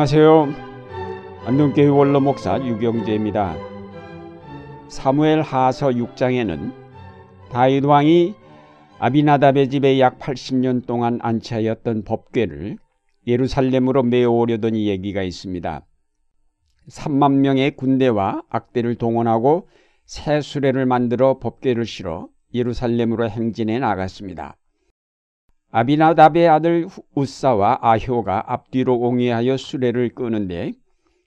안녕하세요. 안동교회 원로 목사 유경재입니다. 사무엘 하서 6장에는 다윗 왕이 아비나답의 집에 약 80년 동안 안치하였던 법궤를 예루살렘으로 메어오려던 얘기가 있습니다. 3만 명의 군대와 악대를 동원하고 새 수레를 만들어 법궤를 실어 예루살렘으로 행진해 나갔습니다. 아비나답의 아들 우사와 아효가 앞뒤로 옹이하여 수레를 끄는데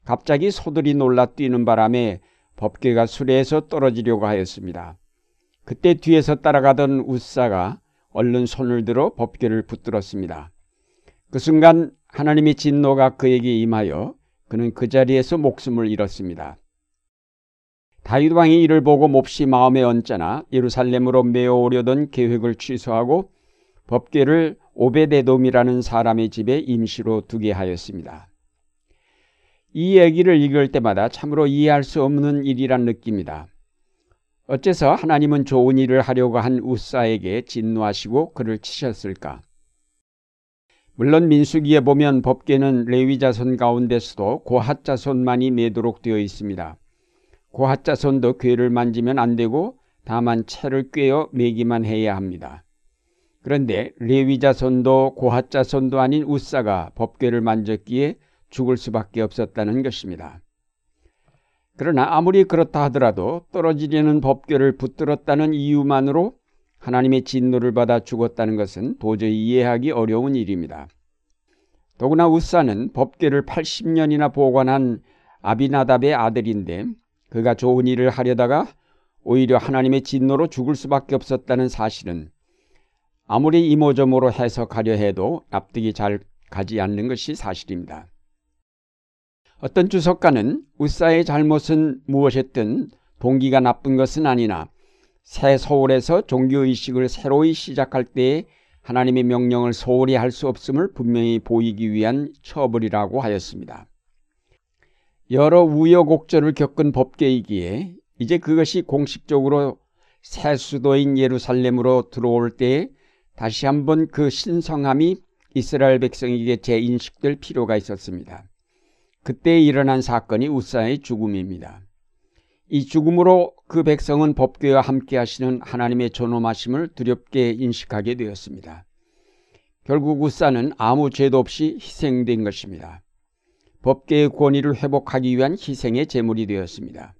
갑자기 소들이 놀라 뛰는 바람에 법궤가 수레에서 떨어지려고 하였습니다. 그때 뒤에서 따라가던 우사가 얼른 손을 들어 법궤를 붙들었습니다. 그 순간 하나님의 진노가 그에게 임하여 그는 그 자리에서 목숨을 잃었습니다. 다윗 왕이 이를 보고 몹시 마음에 얹잖아 예루살렘으로 메어오려던 계획을 취소하고 법궤를 오베데돔이라는 사람의 집에 임시로 두게 하였습니다. 이 얘기를 읽을 때마다 참으로 이해할 수 없는 일이란 느낍니다. 어째서 하나님은 좋은 일을 하려고 한 우사에게 진노하시고 그를 치셨을까? 물론 민수기에 보면 법계는 레위 자손 가운데서도 고핫 자손만이 내도록 되어 있습니다. 고핫 자손도 괴를 만지면 안 되고 다만 채를 꿰어 매기만 해야 합니다. 그런데 레위자손도 고핫자손도 아닌 우사가 법궤를 만졌기에 죽을 수밖에 없었다는 것입니다. 그러나 아무리 그렇다 하더라도 떨어지려는 법궤를 붙들었다는 이유만으로 하나님의 진노를 받아 죽었다는 것은 도저히 이해하기 어려운 일입니다. 더구나 우사는 법궤를 80년이나 보관한 아비나답의 아들인데 그가 좋은 일을 하려다가 오히려 하나님의 진노로 죽을 수밖에 없었다는 사실은 아무리 이모저모로 해석하려 해도 납득이 잘 가지 않는 것이 사실입니다. 어떤 주석가는 우사의 잘못은 무엇이든 동기가 나쁜 것은 아니나 새 서울에서 종교의식을 새로이 시작할 때에 하나님의 명령을 소홀히 할 수 없음을 분명히 보이기 위한 처벌이라고 하였습니다. 여러 우여곡절을 겪은 법계이기에 이제 그것이 공식적으로 새 수도인 예루살렘으로 들어올 때에 다시 한번 그 신성함이 이스라엘 백성에게 재인식될 필요가 있었습니다. 그때 일어난 사건이 우사의 죽음입니다. 이 죽음으로 그 백성은 법궤와 함께 하시는 하나님의 존엄하심을 두렵게 인식하게 되었습니다. 결국 우사는 아무 죄도 없이 희생된 것입니다. 법계의 권위를 회복하기 위한 희생의 제물이 되었습니다.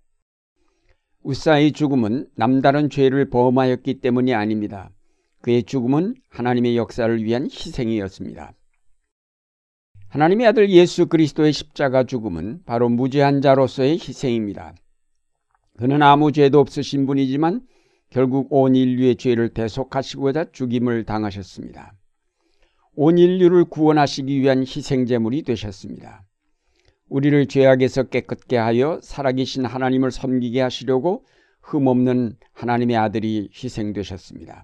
우사의 죽음은 남다른 죄를 범하였기 때문이 아닙니다. 그의 죽음은 하나님의 역사를 위한 희생이었습니다. 하나님의 아들 예수 그리스도의 십자가 죽음은 바로 무죄한 자로서의 희생입니다. 그는 아무 죄도 없으신 분이지만 결국 온 인류의 죄를 대속하시고자 죽임을 당하셨습니다. 온 인류를 구원하시기 위한 희생제물이 되셨습니다. 우리를 죄악에서 깨끗게 하여 살아계신 하나님을 섬기게 하시려고 흠없는 하나님의 아들이 희생되셨습니다.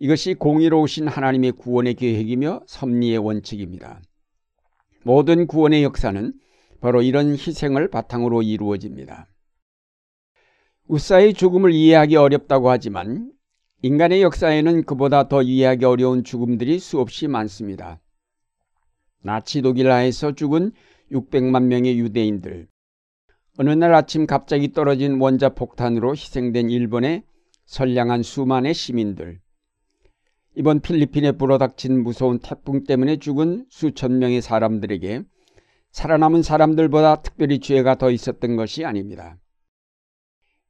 이것이 공의로우신 하나님의 구원의 계획이며 섭리의 원칙입니다. 모든 구원의 역사는 바로 이런 희생을 바탕으로 이루어집니다. 우사의 죽음을 이해하기 어렵다고 하지만 인간의 역사에는 그보다 더 이해하기 어려운 죽음들이 수없이 많습니다. 나치 독일 하에서 죽은 600만 명의 유대인들, 어느 날 아침 갑자기 떨어진 원자 폭탄으로 희생된 일본의 선량한 수만의 시민들, 이번 필리핀에 불어닥친 무서운 태풍 때문에 죽은 수천 명의 사람들에게 살아남은 사람들보다 특별히 죄가 더 있었던 것이 아닙니다.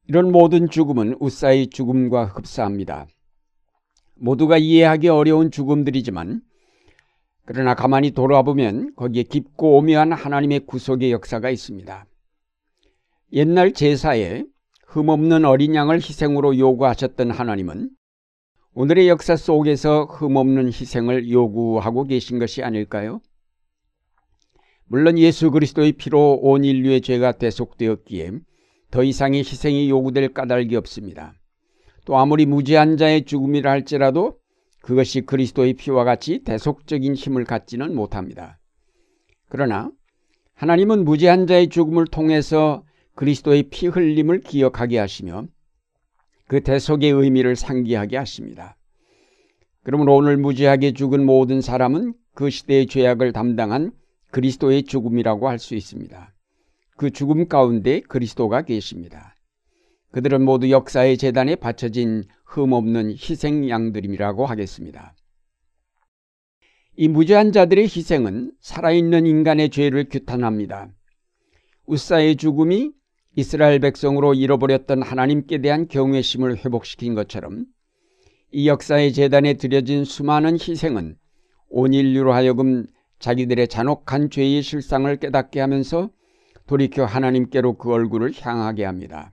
이런 모든 죽음은 우사의 죽음과 흡사합니다. 모두가 이해하기 어려운 죽음들이지만 그러나 가만히 돌아보면 거기에 깊고 오묘한 하나님의 구속의 역사가 있습니다. 옛날 제사에 흠없는 어린 양을 희생으로 요구하셨던 하나님은 오늘의 역사 속에서 흠없는 희생을 요구하고 계신 것이 아닐까요? 물론 예수 그리스도의 피로 온 인류의 죄가 대속되었기에 더 이상의 희생이 요구될 까닭이 없습니다. 또 아무리 무지한 자의 죽음이라 할지라도 그것이 그리스도의 피와 같이 대속적인 힘을 갖지는 못합니다. 그러나 하나님은 무지한 자의 죽음을 통해서 그리스도의 피 흘림을 기억하게 하시며 그 대속의 의미를 상기하게 하십니다. 그러므로 오늘 무지하게 죽은 모든 사람은 그 시대의 죄악을 담당한 그리스도의 죽음이라고 할 수 있습니다. 그 죽음 가운데 그리스도가 계십니다. 그들은 모두 역사의 재단에 바쳐진 흠없는 희생 양들임이라고 하겠습니다. 이 무죄한 자들의 희생은 살아있는 인간의 죄를 규탄합니다. 우사의 죽음이 이스라엘 백성으로 잃어버렸던 하나님께 대한 경외심을 회복시킨 것처럼 이 역사의 재단에 드려진 수많은 희생은 온 인류로 하여금 자기들의 잔혹한 죄의 실상을 깨닫게 하면서 돌이켜 하나님께로 그 얼굴을 향하게 합니다.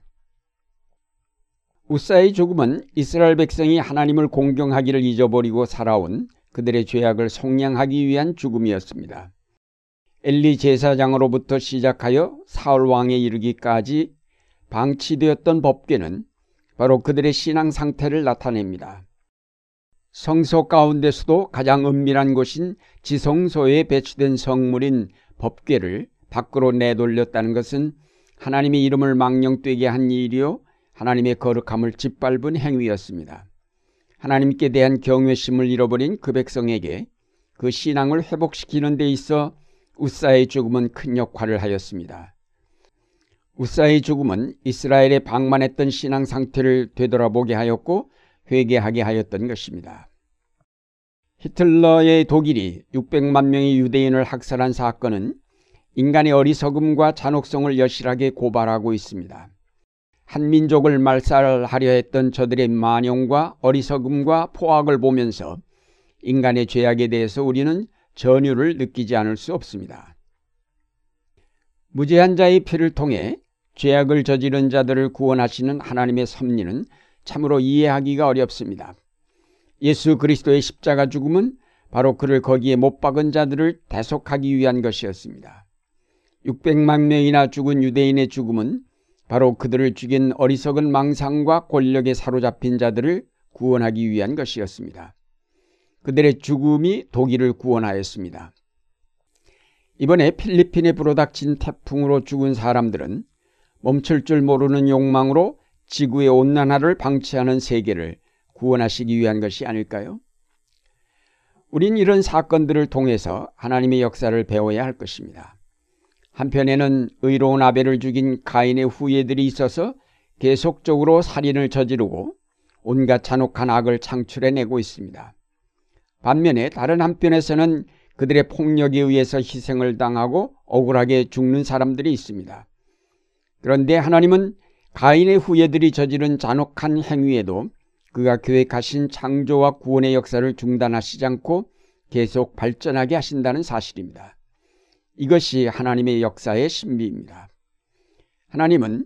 우사의 죽음은 이스라엘 백성이 하나님을 공경하기를 잊어버리고 살아온 그들의 죄악을 속량하기 위한 죽음이었습니다. 엘리 제사장으로부터 시작하여 사울 왕에 이르기까지 방치되었던 법궤는 바로 그들의 신앙 상태를 나타냅니다. 성소 가운데서도 가장 은밀한 곳인 지성소에 배치된 성물인 법궤를 밖으로 내돌렸다는 것은 하나님의 이름을 망령되게 한 일이요 하나님의 거룩함을 짓밟은 행위였습니다. 하나님께 대한 경외심을 잃어버린 그 백성에게 그 신앙을 회복시키는 데 있어 우사의 죽음은 큰 역할을 하였습니다. 우사의 죽음은 이스라엘의 방만했던 신앙 상태를 되돌아보게 하였고 회개하게 하였던 것입니다. 히틀러의 독일이 600만 명의 유대인을 학살한 사건은 인간의 어리석음과 잔혹성을 여실하게 고발하고 있습니다. 한 민족을 말살하려 했던 저들의 만용과 어리석음과 포악을 보면서 인간의 죄악에 대해서 우리는 전율을 느끼지 않을 수 없습니다. 무죄한 자의 피를 통해 죄악을 저지른 자들을 구원하시는 하나님의 섭리는 참으로 이해하기가 어렵습니다. 예수 그리스도의 십자가 죽음은 바로 그를 거기에 못 박은 자들을 대속하기 위한 것이었습니다. 600만 명이나 죽은 유대인의 죽음은 바로 그들을 죽인 어리석은 망상과 권력에 사로잡힌 자들을 구원하기 위한 것이었습니다. 그들의 죽음이 독일을 구원하였습니다. 이번에 필리핀에 불어닥친 태풍으로 죽은 사람들은 멈출 줄 모르는 욕망으로 지구의 온난화를 방치하는 세계를 구원하시기 위한 것이 아닐까요? 우린 이런 사건들을 통해서 하나님의 역사를 배워야 할 것입니다. 한편에는 의로운 아벨을 죽인 가인의 후예들이 있어서 계속적으로 살인을 저지르고 온갖 잔혹한 악을 창출해내고 있습니다. 반면에 다른 한편에서는 그들의 폭력에 의해서 희생을 당하고 억울하게 죽는 사람들이 있습니다. 그런데 하나님은 가인의 후예들이 저지른 잔혹한 행위에도 그가 계획하신 창조와 구원의 역사를 중단하시지 않고 계속 발전하게 하신다는 사실입니다. 이것이 하나님의 역사의 신비입니다. 하나님은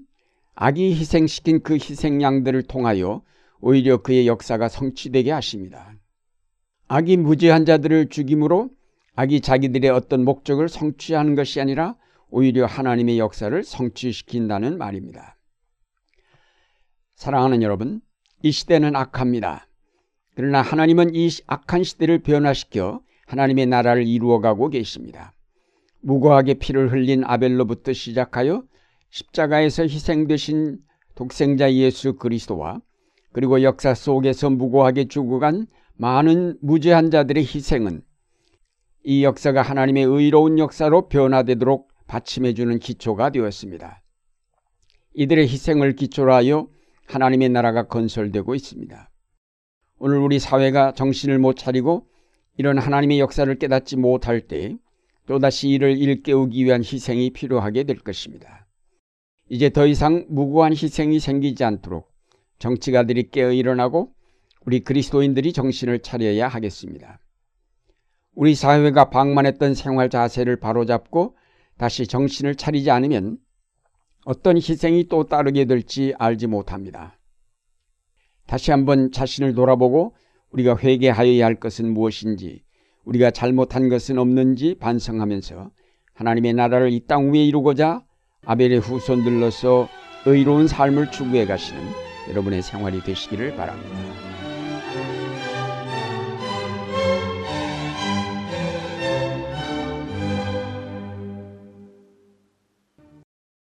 악이 희생시킨 그 희생양들을 통하여 오히려 그의 역사가 성취되게 하십니다. 악이 무죄한 자들을 죽임으로 악이 자기들의 어떤 목적을 성취하는 것이 아니라 오히려 하나님의 역사를 성취시킨다는 말입니다. 사랑하는 여러분, 이 시대는 악합니다. 그러나 하나님은 이 악한 시대를 변화시켜 하나님의 나라를 이루어가고 계십니다. 무고하게 피를 흘린 아벨로부터 시작하여 십자가에서 희생되신 독생자 예수 그리스도와 그리고 역사 속에서 무고하게 죽어간 많은 무죄한 자들의 희생은 이 역사가 하나님의 의로운 역사로 변화되도록 받침해주는 기초가 되었습니다. 이들의 희생을 기초로 하여 하나님의 나라가 건설되고 있습니다. 오늘 우리 사회가 정신을 못 차리고 이런 하나님의 역사를 깨닫지 못할 때 또다시 이를 일깨우기 위한 희생이 필요하게 될 것입니다. 이제 더 이상 무고한 희생이 생기지 않도록 정치가들이 깨어 일어나고 우리 그리스도인들이 정신을 차려야 하겠습니다. 우리 사회가 방만했던 생활 자세를 바로잡고 다시 정신을 차리지 않으면 어떤 희생이 또 따르게 될지 알지 못합니다. 다시 한번 자신을 돌아보고 우리가 회개하여야 할 것은 무엇인지 우리가 잘못한 것은 없는지 반성하면서 하나님의 나라를 이 땅 위에 이루고자 아벨의 후손들로서 의로운 삶을 추구해 가시는 여러분의 생활이 되시기를 바랍니다.